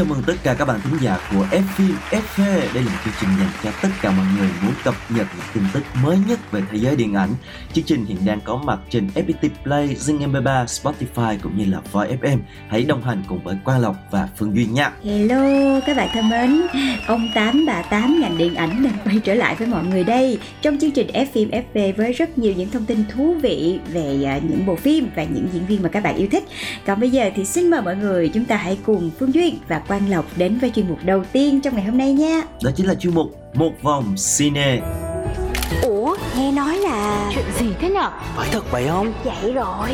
chào mừng tất cả các bạn thính giả của F phim FV. Đây là một chương trình dành cho tất cả mọi người muốn cập nhật những tin tức mới nhất về thế giới điện ảnh. Chương trình hiện đang có mặt trên FPT Play, Zing MP3, Spotify cũng như là Voi FM. Hãy đồng hành cùng với Quang Lộc và Phương Duyên nha. Hello các bạn thân mến, ông Tám bà Tám ngành điện ảnh đang quay trở lại với mọi người đây trong chương trình F phim FV với rất nhiều những thông tin thú vị về à, những bộ phim và những diễn viên mà các bạn yêu thích. Còn bây giờ thì xin mời mọi người chúng ta hãy cùng Phương Duyên và Quang Lộc đến với chuyên mục đầu tiên trong ngày hôm nay nha. Đó chính là chuyên mục Một vòng cine. Chuyện gì thế nhở? phải thật vậy không vậy rồi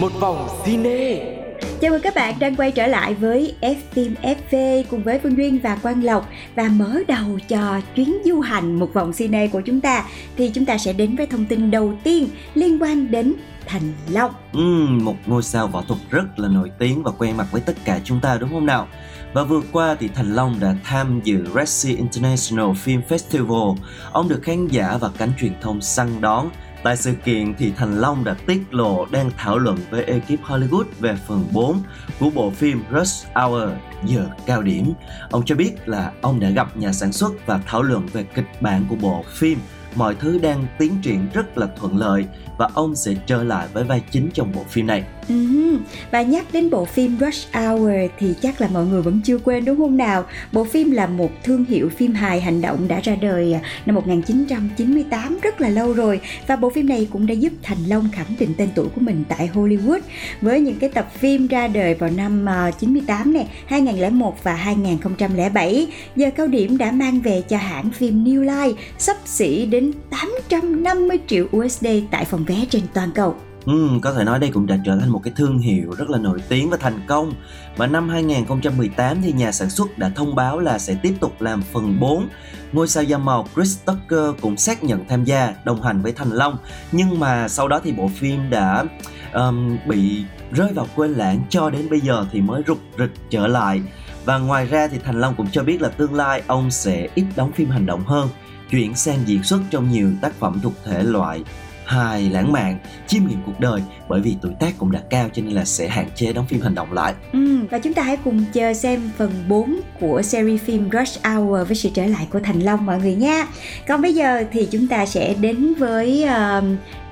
một vòng cine Chào mừng các bạn đang quay trở lại với F phim FV cùng với Phương Duyên và Quang Lộc và mở đầu cho chuyến du hành một vòng cine của chúng ta thì chúng ta sẽ đến với thông tin đầu tiên liên quan đến Thành Long. Ừm, một ngôi sao võ thuật rất là nổi tiếng và quen mặt với tất cả chúng ta đúng không nào? Và vừa qua thì Thành Long đã tham dự Red Sea International Film Festival. Ông được khán giả và cánh truyền thông săn đón. Tại sự kiện thì Thành Long đã tiết lộ đang thảo luận với ekip Hollywood về phần 4 của bộ phim Rush Hour giờ cao điểm. Ông cho biết là ông đã gặp nhà sản xuất và thảo luận về kịch bản của bộ phim. Mọi thứ đang tiến triển rất là thuận lợi và ông sẽ trở lại với vai chính trong bộ phim này. Ừm, Và nhắc đến bộ phim Rush Hour thì chắc là mọi người vẫn chưa quên đúng không nào? Bộ phim là một thương hiệu phim hài hành động đã ra đời à, năm 1998 rất là lâu rồi và bộ phim này cũng đã giúp Thành Long khẳng định tên tuổi của mình tại Hollywood với những cái tập phim ra đời vào năm 98 này, 2001 và 2007. Giờ cao điểm đã mang về cho hãng phim New Line sắp xỉ đến 850 triệu USD tại phòng vé trên toàn cầu. Ừ, có thể nói đây cũng đã trở thành một cái thương hiệu rất là nổi tiếng và thành công. Và năm 2018 thì nhà sản xuất đã thông báo là sẽ tiếp tục làm phần 4. Ngôi sao da màu Chris Tucker cũng xác nhận tham gia đồng hành với Thành Long. Nhưng mà sau đó thì bộ phim đã um, bị rơi vào quên lãng cho đến bây giờ thì mới rục rịch trở lại. Và ngoài ra thì Thành Long cũng cho biết là tương lai ông sẽ ít đóng phim hành động hơn, chuyển sang diễn xuất trong nhiều tác phẩm thuộc thể loại hài lãng mạn chiêm nghiệm cuộc đời bởi vì tuổi tác cũng đã cao cho nên là sẽ hạn chế đóng phim hành động lại Ừ, và chúng ta hãy cùng chờ xem phần 4 của series phim Rush Hour với sự trở lại của Thành Long mọi người nha. Còn bây giờ thì chúng ta sẽ đến với uh,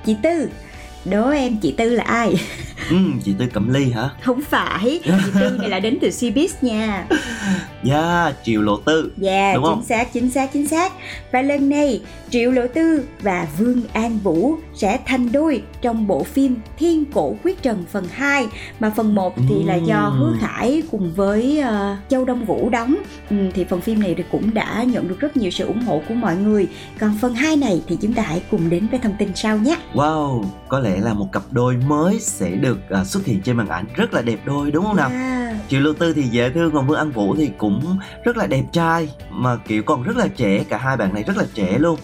chị Tư. Đố em chị Tư là ai? ừ, chị tư cẩm ly hả Không phải, chị Tư này là đến từ Cbiz nha. yeah triệu lộ tư Dạ, Đúng chính không? xác, chính xác, chính xác. Và lần này, Triệu Lộ Tư và Vương An Vũ sẽ thành đôi trong bộ phim Thiên Cổ Quyết Trần phần 2 mà phần 1 thì là do Ừm. Hứa Khải cùng với ờ, Châu Đông Vũ đóng. Ừ, thì phần phim này thì cũng đã nhận được rất nhiều sự ủng hộ của mọi người. Còn phần 2 này thì chúng ta hãy cùng đến với thông tin sau nhé. wow có lẽ là một cặp đôi mới sẽ được à, xuất hiện trên màn ảnh rất là đẹp đôi đúng không nào? À, triệu lộ tư thì dễ thương còn vương an vũ thì cũng rất là đẹp trai mà kiểu còn rất là trẻ cả hai bạn này rất là trẻ luôn.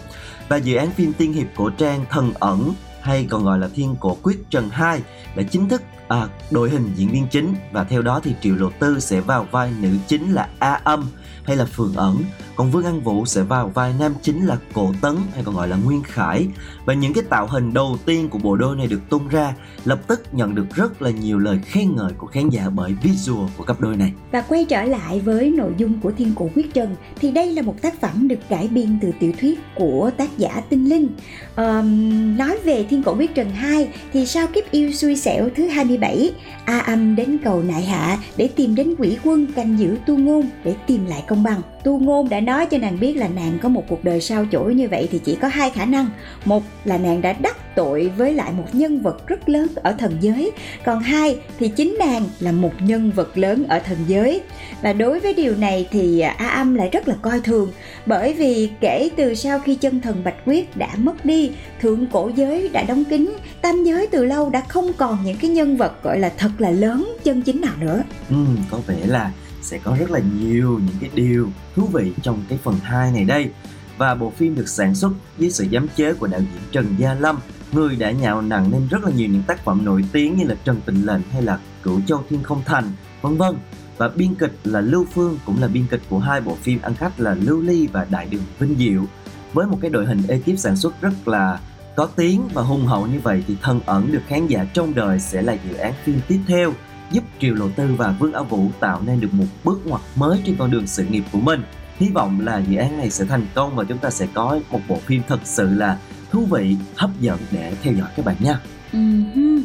Và dự án phim tiên hiệp cổ trang thần ẩn hay còn gọi là thiên cổ quyết trần 2 đã chính thức à, đội hình diễn viên chính. Và theo đó thì triệu lộ tư sẽ vào vai nữ chính là a âm hay là phường ẩn. Còn vương an vũ sẽ vào vai nam chính là cổ tấn hay còn gọi là nguyên khải. Và những cái tạo hình đầu tiên của bộ đôi này được tung ra lập tức nhận được rất là nhiều lời khen ngợi của khán giả bởi visual của cặp đôi này. Và quay trở lại với nội dung của Thiên Cổ Quyết Trần thì đây là một tác phẩm được cải biên từ tiểu thuyết của tác giả Tinh Linh. Ờm, nói về Thiên Cổ Quyết Trần 2 thì sau kiếp yêu xui xẻo thứ 27, A Âm đến cầu Nại Hạ để tìm đến quỷ quân canh giữ Tu Ngôn để tìm lại công bằng. Tu Ngôn đã nói cho nàng biết là nàng có một cuộc đời sao chổi như vậy thì chỉ có hai khả năng. Một là nàng đã đắc tội với lại một nhân vật rất lớn ở thần giới còn hai thì chính nàng là một nhân vật lớn ở thần giới và đối với điều này thì a âm lại rất là coi thường bởi vì kể từ sau khi chân thần bạch quyết đã mất đi thượng cổ giới đã đóng kín tam giới từ lâu đã không còn những cái nhân vật gọi là thật là lớn chân chính nào nữa. Ừ, có vẻ là sẽ có rất là nhiều những cái điều thú vị trong cái phần 2 này đây. Và bộ phim được sản xuất dưới sự giám chế của đạo diễn Trần Gia Lâm người đã nhạo nặng nên rất là nhiều những tác phẩm nổi tiếng như là Trần Tình Lệnh hay là Cửu Châu Thiên Không Thành vân vân. Và biên kịch là Lưu Phương cũng là biên kịch của hai bộ phim ăn khách là Lưu Ly và Đại Đường Vinh Diệu. Với một cái đội hình ekip sản xuất rất là có tiếng và hùng hậu như vậy thì thân ẩn được khán giả trong đời sẽ là dự án phim tiếp theo giúp Triều Lộ Tư và Vương Á Vũ tạo nên được một bước ngoặt mới trên con đường sự nghiệp của mình. Hy vọng là dự án này sẽ thành công và chúng ta sẽ có một bộ phim thật sự là thú vị, hấp dẫn để theo dõi các bạn nha. Uh-huh.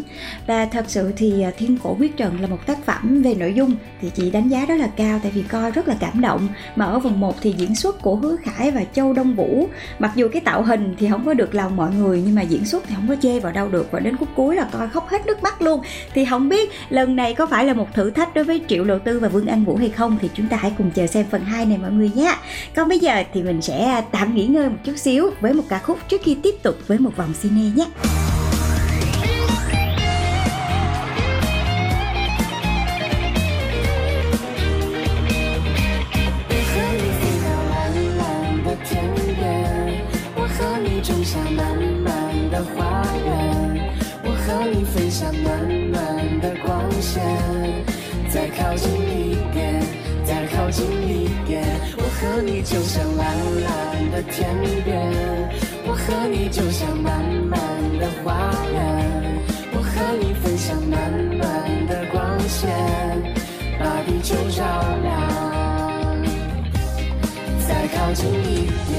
Và thật sự thì à, Thiên Cổ Quyết trận là một tác phẩm về nội dung thì chị đánh giá rất là cao tại vì coi rất là cảm động. Mà ở vòng 1 thì diễn xuất của Hứa Khải và Châu Đông Vũ, mặc dù cái tạo hình thì không có được lòng mọi người, nhưng mà diễn xuất thì không có chê vào đâu được. Và đến khúc cuối là coi khóc hết nước mắt luôn. Thì không biết lần này có phải là một thử thách đối với Triệu Lộ Tư và Vương Anh Vũ hay không thì chúng ta hãy cùng chờ xem phần 2 này mọi người nhé. Còn bây giờ thì mình sẽ tạm nghỉ ngơi một chút xíu với một ca khúc trước khi tiếp tục với một vòng cine nhé. 再靠近一点，再靠近一点，我和你就像蓝蓝的天边，我和你就像满满的花园，我和你分享暖暖的光线，把地球照亮。再靠近一点，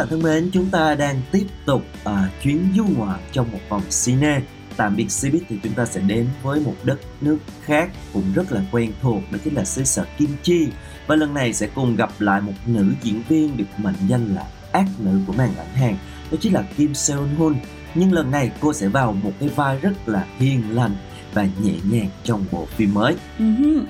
bạn thân mến, chúng ta đang tiếp tục à, chuyến du ngoạn trong một vòng cine. Tạm biệt Cbiz thì chúng ta sẽ đến với một đất nước khác cũng rất là quen thuộc đó chính là xứ sở Kim Chi. Và lần này sẽ cùng gặp lại một nữ diễn viên được mệnh danh là ác nữ của màn ảnh Hàn, đó chính là Kim Seon Hoon nhưng lần này cô sẽ vào một cái vai rất là hiền lành và nhẹ nhàng trong bộ phim mới. Uh-huh.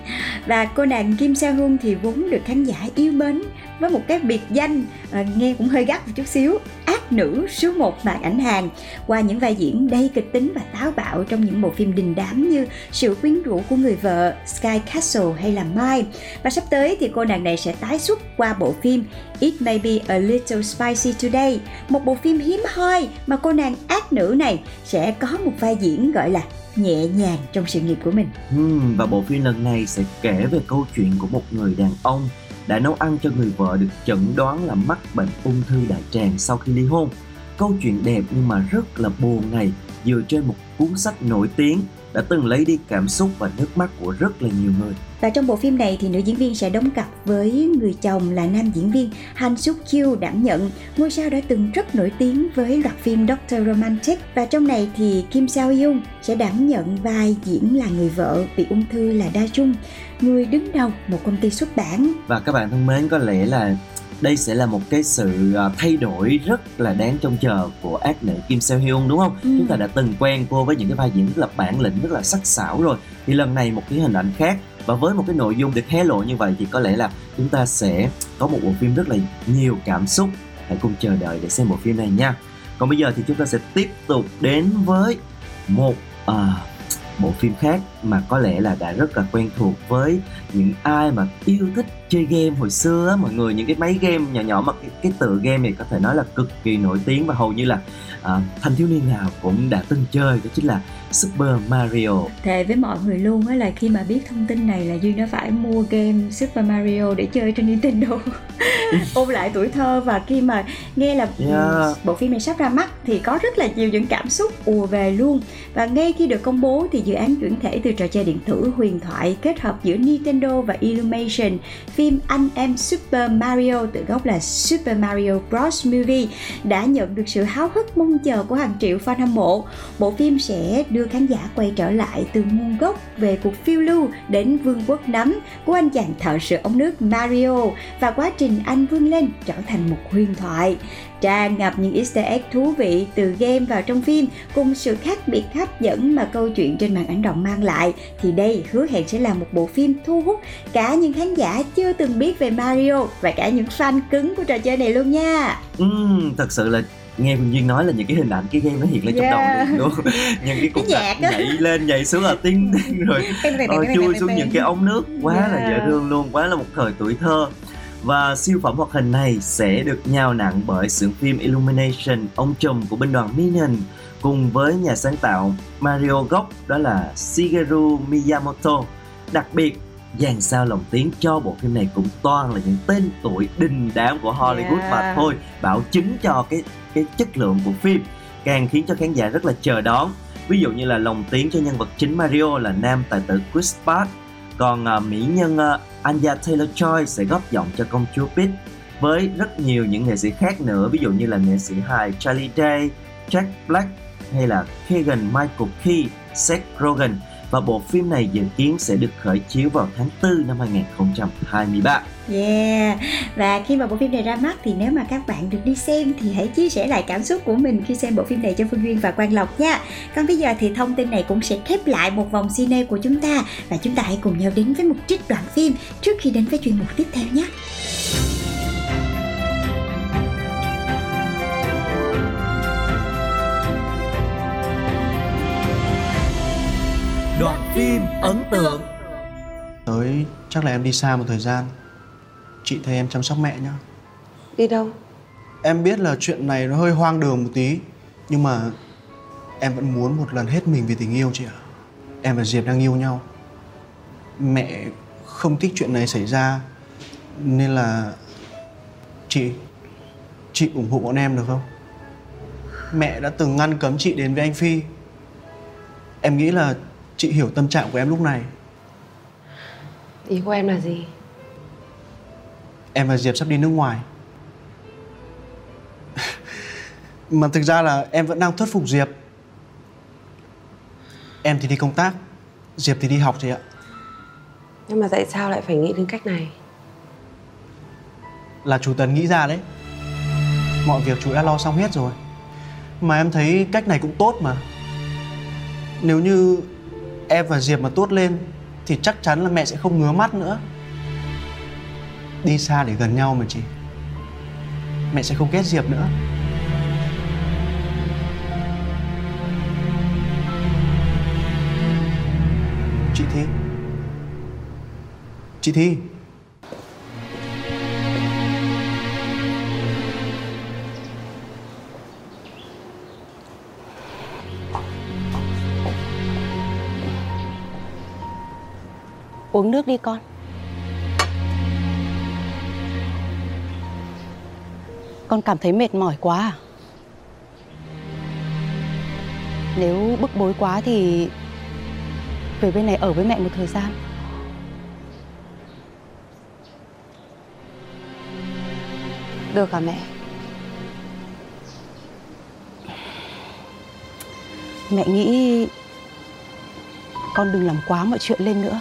Và cô nàng Kim Sa Hương thì vốn được khán giả yêu mến với một cái biệt danh à, nghe cũng hơi gắt một chút xíu ác nữ số 1 màn ảnh hàng qua những vai diễn đầy kịch tính và táo bạo trong những bộ phim đình đám như Sự quyến rũ của người vợ, Sky Castle hay là Mai. Và sắp tới thì cô nàng này sẽ tái xuất qua bộ phim It May Be a Little Spicy Today, một bộ phim hiếm hoi mà cô nàng ác nữ này sẽ có một vai diễn gọi là nhẹ nhàng trong sự nghiệp của mình. Ừ, và bộ phim lần này sẽ kể về câu chuyện của một người đàn ông đã nấu ăn cho người vợ được chẩn đoán là mắc bệnh ung thư đại tràng sau khi ly hôn. Câu chuyện đẹp nhưng mà rất là buồn này dựa trên một cuốn sách nổi tiếng đã từng lấy đi cảm xúc và nước mắt của rất là nhiều người. Và trong bộ phim này thì nữ diễn viên sẽ đóng cặp với người chồng là nam diễn viên Han Suk Kyu đảm nhận. Ngôi sao đã từng rất nổi tiếng với loạt phim Doctor Romantic và trong này thì Kim Sao Young sẽ đảm nhận vai diễn là người vợ bị ung thư là Da Trung, người đứng đầu một công ty xuất bản. Và các bạn thân mến có lẽ là đây sẽ là một cái sự à, thay đổi rất là đáng trông chờ của ác nữ Kim Seo Hyun đúng không? Ừ. Chúng ta đã từng quen cô với những cái vai diễn rất là bản lĩnh, rất là sắc sảo rồi. Thì lần này một cái hình ảnh khác và với một cái nội dung được hé lộ như vậy thì có lẽ là chúng ta sẽ có một bộ phim rất là nhiều cảm xúc. Hãy cùng chờ đợi để xem bộ phim này nha. Còn bây giờ thì chúng ta sẽ tiếp tục đến với một à, bộ phim khác mà có lẽ là đã rất là quen thuộc với những ai mà yêu thích chơi game hồi xưa á mọi người những cái máy game nhỏ nhỏ mà cái, cái tựa game này có thể nói là cực kỳ nổi tiếng và hầu như là à, thanh thiếu niên nào cũng đã từng chơi đó chính là Super Mario. Thề với mọi người luôn á là khi mà biết thông tin này là Duy nó phải mua game Super Mario để chơi trên Nintendo. Ôn lại tuổi thơ và khi mà nghe là yeah. bộ phim này sắp ra mắt thì có rất là nhiều những cảm xúc ùa về luôn. Và ngay khi được công bố thì dự án chuyển thể từ trò chơi điện tử huyền thoại kết hợp giữa Nintendo và Illumination. Phim anh em Super Mario tự gốc là Super Mario Bros. Movie đã nhận được sự háo hức mong chờ của hàng triệu fan hâm mộ. Bộ phim sẽ đưa khán giả quay trở lại từ nguồn gốc về cuộc phiêu lưu đến vương quốc nắm của anh chàng thợ sửa ống nước Mario và quá trình anh vươn lên trở thành một huyền thoại tràn ngập những easter egg thú vị từ game vào trong phim cùng sự khác biệt hấp dẫn mà câu chuyện trên màn ảnh rộng mang lại thì đây hứa hẹn sẽ là một bộ phim thu hút cả những khán giả chưa từng biết về Mario và cả những fan cứng của trò chơi này luôn nha. Ừ, thật sự là nghe Quỳnh Duyên nói là những cái hình ảnh cái game nó hiện lên yeah. trong đầu đúng không? những cái cục nhạc nhảy lên nhảy xuống là tiếng rồi ờ, chui xuống những cái ống nước quá yeah. là dễ thương luôn quá là một thời tuổi thơ và siêu phẩm hoạt hình này sẽ được nhào nặng bởi xưởng phim Illumination, ông chùm của binh đoàn Minion cùng với nhà sáng tạo Mario gốc đó là Shigeru Miyamoto. Đặc biệt, dàn sao lồng tiếng cho bộ phim này cũng toàn là những tên tuổi đình đám của Hollywood yeah. mà thôi, bảo chứng cho cái cái chất lượng của phim càng khiến cho khán giả rất là chờ đón. Ví dụ như là lồng tiếng cho nhân vật chính Mario là nam tài tử Chris Pratt còn uh, mỹ nhân uh, Anya Taylor-Joy sẽ góp giọng cho công chúa Peach với rất nhiều những nghệ sĩ khác nữa ví dụ như là nghệ sĩ hài Charlie Day, Jack Black hay là Keegan Michael Key, Seth Rogen và bộ phim này dự kiến sẽ được khởi chiếu vào tháng 4 năm 2023. Yeah, và khi mà bộ phim này ra mắt thì nếu mà các bạn được đi xem thì hãy chia sẻ lại cảm xúc của mình khi xem bộ phim này cho Phương Duyên và Quang Lộc nha. Còn bây giờ thì thông tin này cũng sẽ khép lại một vòng cine của chúng ta và chúng ta hãy cùng nhau đến với một trích đoạn phim trước khi đến với chuyên mục tiếp theo nhé. Đoạn phim ấn tượng. Tới chắc là em đi xa một thời gian. Chị thay em chăm sóc mẹ nhá. Đi đâu? Em biết là chuyện này nó hơi hoang đường một tí Nhưng mà em vẫn muốn một lần hết mình vì tình yêu chị ạ. Em và Diệp đang yêu nhau. Mẹ không thích chuyện này xảy ra Nên là Chị Chị ủng hộ bọn em được không? Mẹ đã từng ngăn cấm chị đến với anh Phi. Em nghĩ là chị hiểu tâm trạng của em lúc này. Ý của em là gì? Em và Diệp sắp đi nước ngoài. Mà thực ra là em vẫn đang thuyết phục Diệp. Em thì đi công tác Diệp thì đi học chị ạ. Nhưng mà tại sao lại phải nghĩ đến cách này? Là chú Tấn nghĩ ra đấy. Mọi việc chú đã lo xong hết rồi. Mà em thấy cách này cũng tốt mà. Nếu như em và Diệp mà tốt lên thì chắc chắn là mẹ sẽ không ngứa mắt nữa. Đi xa để gần nhau mà chị. Mẹ sẽ không ghét Diệp nữa. Chị Thi. Chị Thi. Uống nước đi con. Con cảm thấy mệt mỏi quá à. Nếu bức bối quá thì Về bên này ở với mẹ một thời gian. Được hả mẹ? Mẹ nghĩ Con đừng làm quá mọi chuyện lên nữa.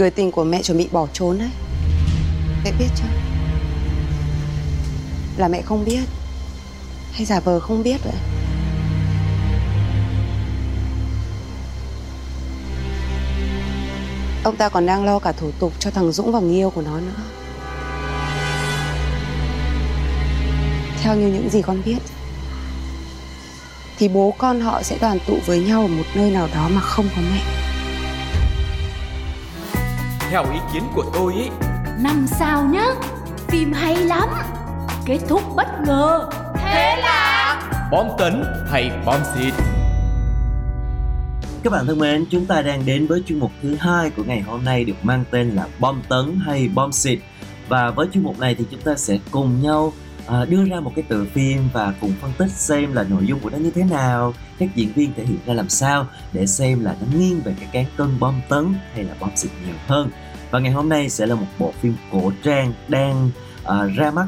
Người tình của mẹ chuẩn bị bỏ trốn đấy. Mẹ biết chưa? Là mẹ không biết. Hay giả vờ không biết vậy? Ông ta còn đang lo cả thủ tục cho thằng Dũng và người yêu của nó nữa. Theo như những gì con biết, Thì bố con họ sẽ đoàn tụ với nhau ở một nơi nào đó mà không có mẹ. Theo ý kiến của tôi ý. Năm sao nhá Phim hay lắm. Kết thúc bất ngờ. Thế là Bom tấn hay bom xịt? Các bạn thân mến, chúng ta đang đến với chuyên mục thứ hai của ngày hôm nay được mang tên là bom tấn hay bom xịt. Và với chuyên mục này thì chúng ta sẽ cùng nhau à, đưa ra một cái tựa phim và cùng phân tích xem là nội dung của nó như thế nào, các diễn viên thể hiện ra làm sao để xem là nó nghiêng về cái cán cân bom tấn hay là bom xịt nhiều hơn. Và ngày hôm nay sẽ là một bộ phim cổ trang đang à, ra mắt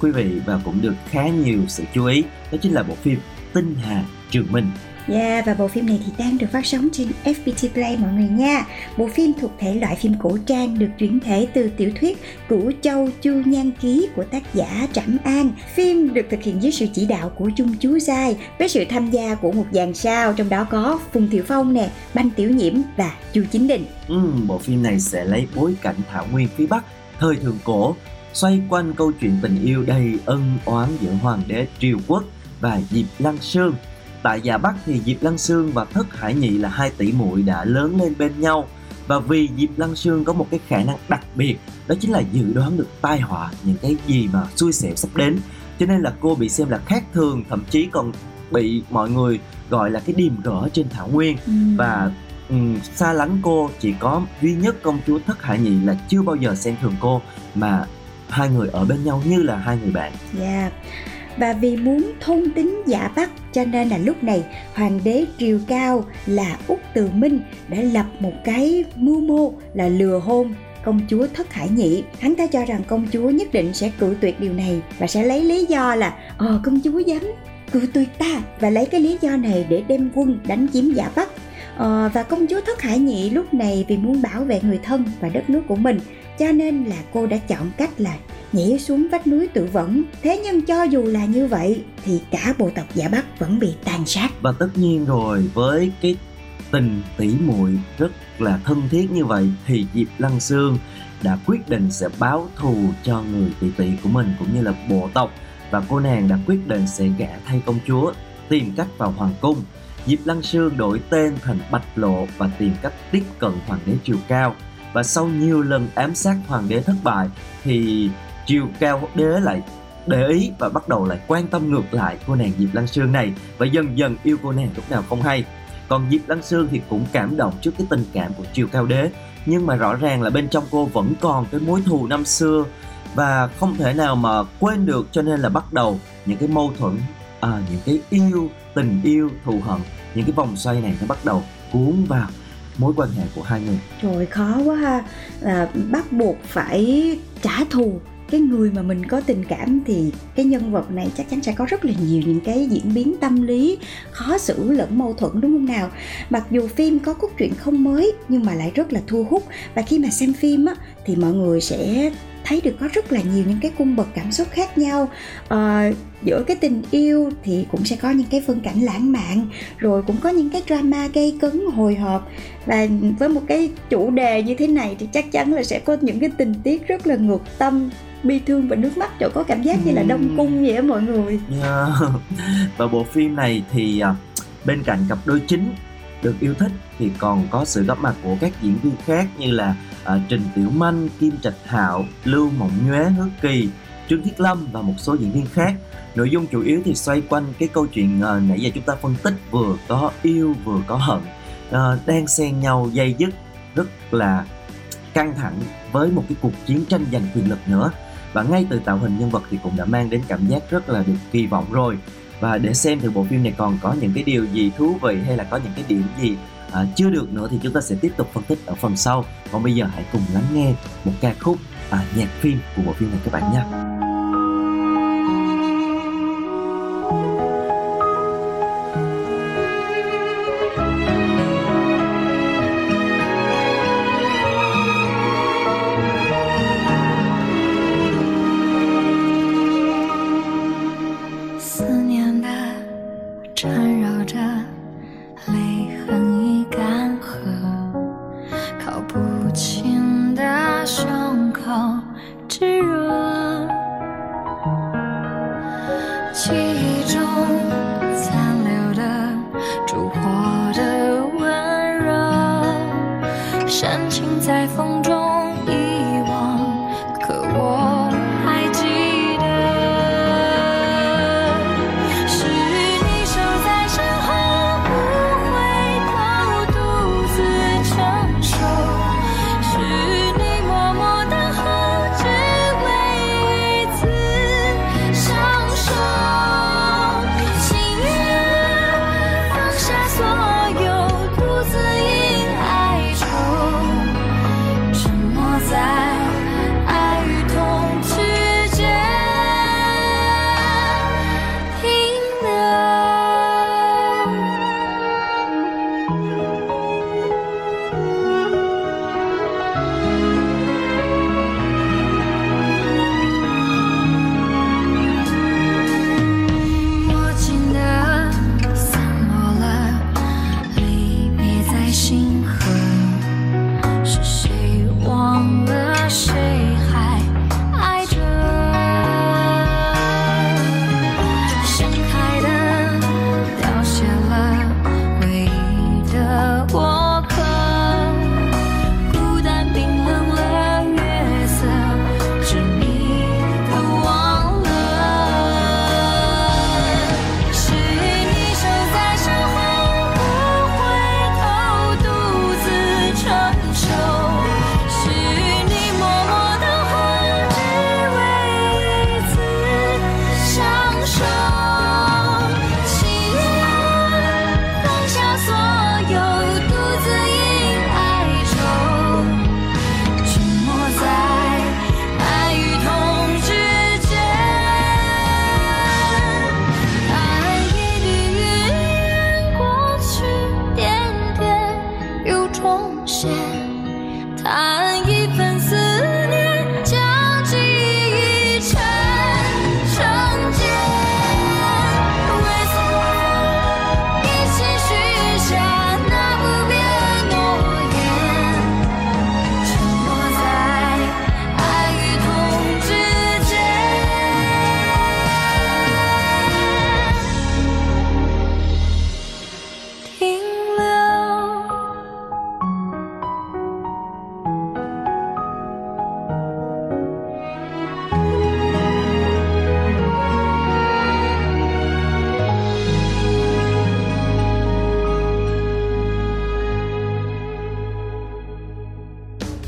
quý vị và cũng được khá nhiều sự chú ý đó chính là bộ phim Tinh Hà Trường Minh Yeah, và bộ phim này thì đang được phát sóng trên FPT Play mọi người nha. Bộ phim thuộc thể loại phim cổ trang được chuyển thể từ tiểu thuyết Cửu Châu Chu Nhan Ký của tác giả Trảm An. Phim được thực hiện dưới sự chỉ đạo của Trung Chú Giai với sự tham gia của một dàn sao trong đó có Phùng Thiệu Phong nè, Banh Tiểu Nhiễm và Chu Chính Đình. Ừ, bộ phim này sẽ lấy bối cảnh Thảo Nguyên phía Bắc, thời thượng cổ, xoay quanh câu chuyện tình yêu đầy ân oán giữa hoàng đế Triều Quốc và Diệp Lăng Sương. Tại Dạ Bắc thì Diệp Lăng Sương và Thất Hải Nhị là hai tỷ muội đã lớn lên bên nhau. Và vì Diệp Lăng Sương có một cái khả năng đặc biệt đó chính là dự đoán được tai họa những cái gì mà xui xẻo sắp đến. Cho nên là cô bị xem là khác thường thậm chí còn bị mọi người gọi là cái điềm gỡ trên thảo nguyên. Và um, xa lánh cô chỉ có duy nhất công chúa thất hải nhị là chưa bao giờ xem thường cô mà hai người ở bên nhau như là hai người bạn. Yeah. Và vì muốn thôn tính giả Bắc cho nên là lúc này hoàng đế triều cao là Úc Từ Minh đã lập một cái mưu mô là lừa hôn công chúa Thất Hải Nhị. Hắn ta cho rằng công chúa nhất định sẽ cự tuyệt điều này và sẽ lấy lý do là ờ công chúa dám cự tuyệt ta và lấy cái lý do này để đem quân đánh chiếm giả Bắc. Ờ, và công chúa Thất Hải Nhị lúc này vì muốn bảo vệ người thân và đất nước của mình cho nên là cô đã chọn cách là nhảy xuống vách núi tự vẫn. Thế nhưng cho dù là như vậy, thì cả bộ tộc giả Bắc vẫn bị tàn sát. và tất nhiên rồi, với cái tình tỉ muội rất là thân thiết như vậy, thì Diệp Lăng Sương đã quyết định sẽ báo thù cho người tỷ tỷ của mình cũng như là bộ tộc và cô nàng đã quyết định sẽ gả thay công chúa, tìm cách vào hoàng cung Diệp Lăng Sương đổi tên thành Bạch Lộ và tìm cách tiếp cận hoàng đế Triều Cao và sau nhiều lần ám sát hoàng đế thất bại thì Triều Cao đế lại để ý và bắt đầu lại quan tâm ngược lại cô nàng Diệp Lăng Sương này. Và dần dần yêu cô nàng lúc nào không hay. Còn Diệp Lăng Sương thì cũng cảm động trước cái tình cảm của Triều Cao Đế. Nhưng mà rõ ràng là bên trong cô vẫn còn cái mối thù năm xưa. Và không thể nào mà quên được cho nên là bắt đầu những cái mâu thuẫn à, những cái yêu tình yêu thù hận những cái vòng xoay này nó bắt đầu cuốn vào mối quan hệ của hai người? Trời khó quá ha. À, Bắt buộc phải trả thù cái người mà mình có tình cảm thì cái nhân vật này chắc chắn sẽ có rất là nhiều những cái diễn biến tâm lý khó xử lẫn mâu thuẫn đúng không nào? Mặc dù phim có cốt truyện không mới nhưng mà lại rất là thu hút. Và khi mà xem phim á thì mọi người sẽ thấy được có rất là nhiều những cái cung bậc cảm xúc khác nhau. À, giữa cái tình yêu thì cũng sẽ có những cái phân cảnh lãng mạn rồi cũng có những cái drama gây cấn hồi hộp. Và với một cái chủ đề như thế này thì chắc chắn là sẽ có những cái tình tiết rất là ngược tâm bi thương và nước mắt chỗ có cảm giác như là đông cung vậy á mọi người. Yeah. và bộ phim này thì à, bên cạnh cặp đôi chính được yêu thích thì còn có sự góp mặt của các diễn viên khác như là à, Trình Tiểu Manh, Kim Trạch Hạo, Lưu Mộng Nhuế, Hứa Kỳ, Trương Thiết Lâm và một số diễn viên khác. Nội dung chủ yếu thì xoay quanh cái câu chuyện à, nãy giờ chúng ta phân tích vừa có yêu vừa có hận, à, đang xen nhau dây dứt rất là căng thẳng với một cái cuộc chiến tranh giành quyền lực nữa. Và ngay từ tạo hình nhân vật thì cũng đã mang đến cảm giác rất là được kỳ vọng rồi. Và để xem thì bộ phim này còn có những cái điều gì thú vị hay là có những cái điểm gì à, chưa được nữa thì chúng ta sẽ tiếp tục phân tích ở phần sau. Còn bây giờ hãy cùng lắng nghe một ca khúc à, nhạc phim của bộ phim này các bạn nhé.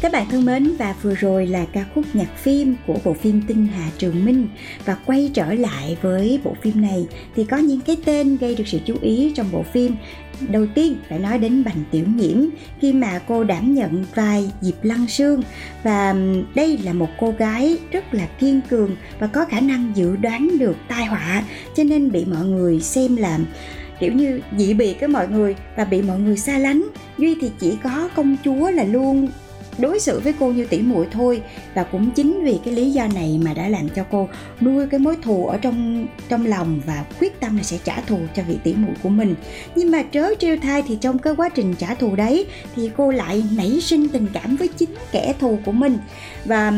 Các bạn thân mến, và vừa rồi là ca khúc nhạc phim của bộ phim Tinh Hà Trường Minh. Và quay trở lại với bộ phim này, thì có những cái tên gây được sự chú ý trong bộ phim. Đầu tiên, phải nói đến Bành Tiểu Nhiễm, khi mà cô đảm nhận vai Diệp Lăng Sương. Và đây là một cô gái rất là kiên cường và có khả năng dự đoán được tai họa, cho nên bị mọi người xem là, kiểu như, dị biệt với mọi người và bị mọi người xa lánh. Duy thì chỉ có công chúa là luôn đối xử với cô như tỷ muội thôi. Và cũng chính vì cái lý do này mà đã làm cho cô nuôi cái mối thù ở trong trong lòng và quyết tâm là sẽ trả thù cho vị tỷ muội của mình. Nhưng mà trớ trêu thay thì trong cái quá trình trả thù đấy, thì cô lại nảy sinh tình cảm với chính kẻ thù của mình và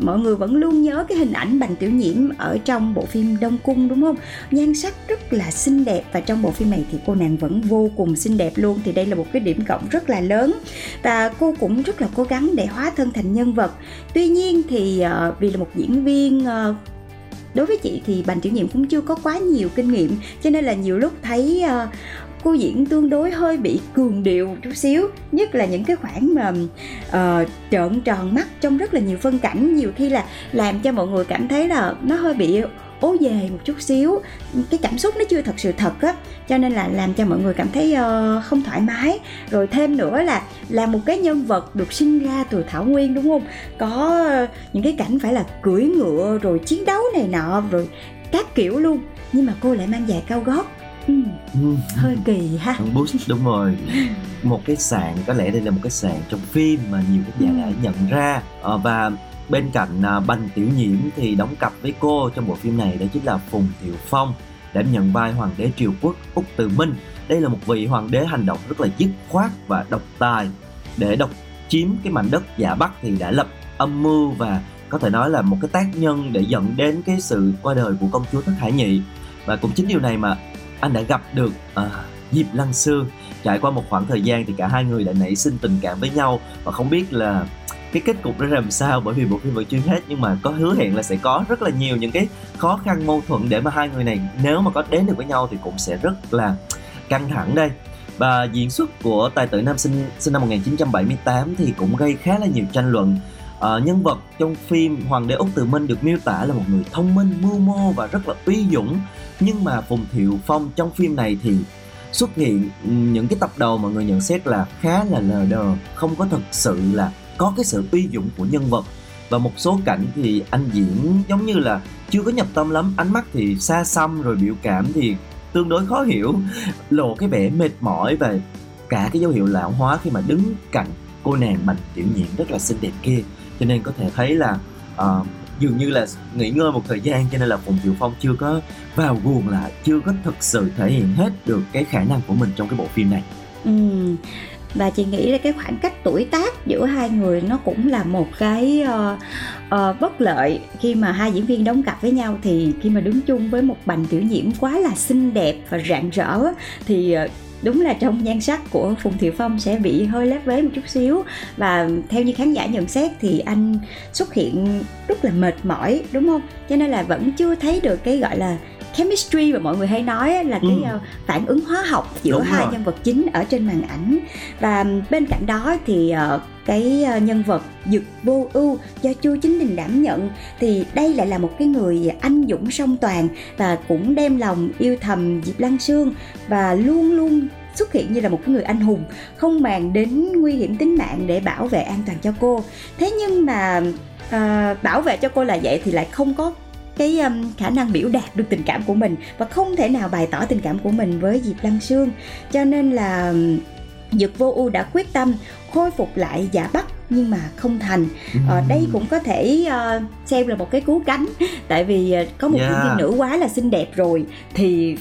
mọi người vẫn luôn nhớ cái hình ảnh bành tiểu nhiễm ở trong bộ phim đông cung đúng không? Nhan sắc rất là xinh đẹp và trong bộ phim này thì cô nàng vẫn vô cùng xinh đẹp luôn. Thì đây là một cái điểm cộng rất là lớn. Và cô cũng rất là cố gắng để hóa thân thành nhân vật. Tuy nhiên thì ờ, vì là một diễn viên ờ, đối với chị thì bành tiểu nhiệm cũng chưa có quá nhiều kinh nghiệm. Cho nên là nhiều lúc thấy uh, cô diễn tương đối hơi bị cường điệu chút xíu nhất là những cái khoảng mà uh, trợn tròn mắt trong rất là nhiều phân cảnh. Nhiều khi là làm cho mọi người cảm thấy là nó hơi bị ố về một chút xíu. Cái cảm xúc nó chưa thật sự thật á cho nên là làm cho mọi người cảm thấy uh, không thoải mái. Rồi thêm nữa là là một cái nhân vật được sinh ra từ thảo nguyên đúng không? Có những cái cảnh phải là cưỡi ngựa rồi chiến đấu này nọ rồi các kiểu luôn. Nhưng mà cô lại mang giày cao gót. Ừ. Ừ. hơi kỳ ha boost đúng rồi một cái sàn có lẽ đây là một cái sàn trong phim mà nhiều khán giả ừ. đã nhận ra à, và bên cạnh à, bành tiểu nhiễm thì đóng cặp với cô trong bộ phim này đó chính là phùng thiệu phong đảm nhận vai hoàng đế triều quốc úc từ minh đây là một vị hoàng đế hành động rất là dứt khoát và độc tài để độc chiếm cái mảnh đất giả bắc thì đã lập âm mưu và có thể nói là một cái tác nhân để dẫn đến cái sự qua đời của công chúa thất hải nhị và cũng chính điều này mà anh đã gặp được à, Diệp Lăng Sương. Trải qua một khoảng thời gian thì cả hai người đã nảy sinh tình cảm với nhau. Và không biết là cái kết cục nó làm sao bởi vì bộ phim vẫn chưa hết nhưng mà có hứa hẹn là sẽ có rất là nhiều những cái khó khăn mâu thuẫn để mà hai người này nếu mà có đến được với nhau thì cũng sẽ rất là căng thẳng đây. Và diễn xuất của tài tử nam sinh sinh năm 1978 thì cũng gây khá là nhiều tranh luận. À, nhân vật trong phim Hoàng đế Úc Từ Minh được miêu tả là một người thông minh, mưu mô và rất là uy dũng nhưng mà Phùng Thiệu Phong trong phim này thì xuất hiện những cái tập đầu mà người nhận xét là khá là lờ đờ không có thực sự là có cái sự uy dụng của nhân vật. Và một số cảnh thì anh diễn giống như là chưa có nhập tâm lắm ánh mắt thì xa xăm rồi biểu cảm thì tương đối khó hiểu lộ cái vẻ mệt mỏi và cả cái dấu hiệu lão hóa khi mà đứng cạnh cô nàng bạch tiểu nhiễm rất là xinh đẹp kia. Cho nên có thể thấy là uh, dường như là nghỉ ngơi một thời gian cho nên là Phùng Diệu Phong chưa có vào guồng lại chưa có thực sự thể hiện hết được cái khả năng của mình trong cái bộ phim này. Ừ. Và chị nghĩ là cái khoảng cách tuổi tác giữa hai người nó cũng là một cái uh, uh, bất lợi. Khi mà hai diễn viên đóng cặp với nhau thì khi mà đứng chung với một bành tiểu nhiễm quá là xinh đẹp và rạng rỡ thì uh, đúng là trong nhan sắc của Phùng Thiệu Phong sẽ bị hơi lép vế một chút xíu. Và theo như khán giả nhận xét thì anh xuất hiện rất là mệt mỏi, đúng không? Cho nên là vẫn chưa thấy được cái, gọi là chemistry mà mọi người hay nói là cái ừ. uh, phản ứng hóa học giữa Đúng hai rồi. nhân vật chính ở trên màn ảnh và bên cạnh đó thì uh, cái uh, nhân vật dực vô ưu do chu chính đình đảm nhận thì đây lại là một cái người anh dũng song toàn và cũng đem lòng yêu thầm diệp lăng sương và luôn luôn xuất hiện như là một cái người anh hùng không màng đến nguy hiểm tính mạng để bảo vệ an toàn cho cô thế nhưng mà uh, bảo vệ cho cô là vậy thì lại không có cái um, khả năng biểu đạt được tình cảm của mình và không thể nào bày tỏ tình cảm của mình với Diệp Lăng Sương. Cho nên là um, Dực Vô U đã quyết tâm khôi phục lại giả Bắc nhưng mà không thành. Ờ, đây cũng có thể uh, xem là một cái cứu cánh tại vì uh, có một yeah. diễn viên nữ quá là xinh đẹp rồi thì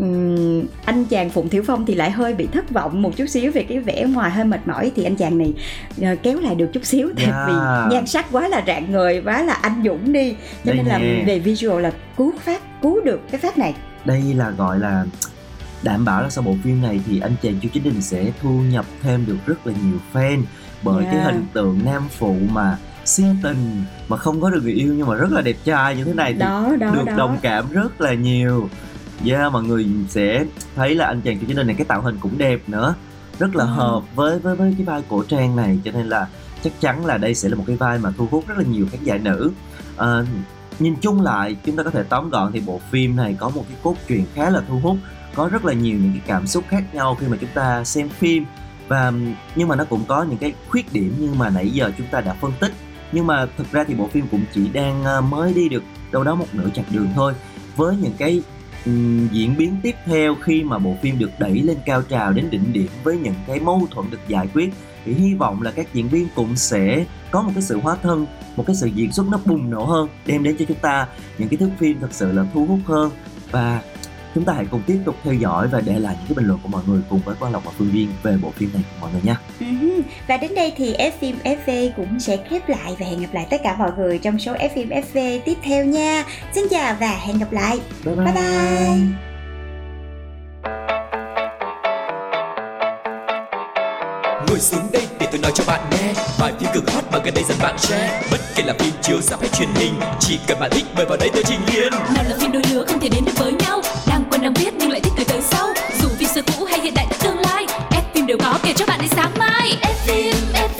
um, anh chàng Phụng Thiểu Phong thì lại hơi bị thất vọng một chút xíu về cái vẻ ngoài hơi mệt mỏi thì anh chàng này uh, kéo lại được chút xíu tại yeah. vì nhan sắc quá là rạng ngời quá là anh dũng đi cho đây nên nè. là về visual là cứu phát cứu được cái phát này đây là gọi là đảm bảo là sau bộ phim này thì anh chàng Chu Chính Đình sẽ thu nhập thêm được rất là nhiều fan bởi yeah. cái hình tượng nam phụ mà si tình mà không có được người yêu nhưng mà rất là đẹp trai như thế này thì đó, đó, được đó. đồng cảm rất là nhiều yeah mọi người sẽ thấy là anh chàng Chu Chính Đình này cái tạo hình cũng đẹp nữa. Rất là ừ. hợp với với với cái vai cổ trang này cho nên là chắc chắn là đây sẽ là một cái vai mà thu hút rất là nhiều khán giả nữ. À, nhìn chung lại chúng ta có thể tóm gọn thì bộ phim này có một cái cốt truyện khá là thu hút có rất là nhiều những cái cảm xúc khác nhau khi mà chúng ta xem phim. Và nhưng mà nó cũng có những cái khuyết điểm nhưng mà nãy giờ chúng ta đã phân tích. Nhưng mà thực ra thì bộ phim cũng chỉ đang ờ, mới đi được đâu đó một nửa chặng đường thôi. Với những cái um, diễn biến tiếp theo khi mà bộ phim được đẩy lên cao trào đến đỉnh điểm với những cái mâu thuẫn được giải quyết. Thì hy vọng là các diễn viên cũng sẽ có một cái sự hóa thân một cái sự diễn xuất nó bùng nổ hơn đem đến cho chúng ta những cái thước phim thật sự là thu hút hơn. Và chúng ta hãy cùng tiếp tục theo dõi và để lại những cái bình luận của mọi người cùng với Quang Lộc và Phương Duyên về bộ phim này của mọi người nha. Uh-huh. Và đến đây thì F phim FV cũng sẽ khép lại và hẹn gặp lại tất cả mọi người trong số F phim FV tiếp theo nha. Xin chào và hẹn gặp lại. Bye bye. Bye bye. Ngồi xuống đây để tôi nói cho bạn nghe Vài phim cực hot mà gần đây dần bạn share Bất kể là phim chiếu rạp hay truyền hình Chỉ cần bạn thích mời vào đây tôi trình liền nào là phim đôi lứa không thể đến được với nhau đang em đang biết nhưng lại thích cười tới sau. Dù phim xưa cũ hay hiện đại tương lai ép phim đều có kể cho bạn đến sáng mai. Ép phim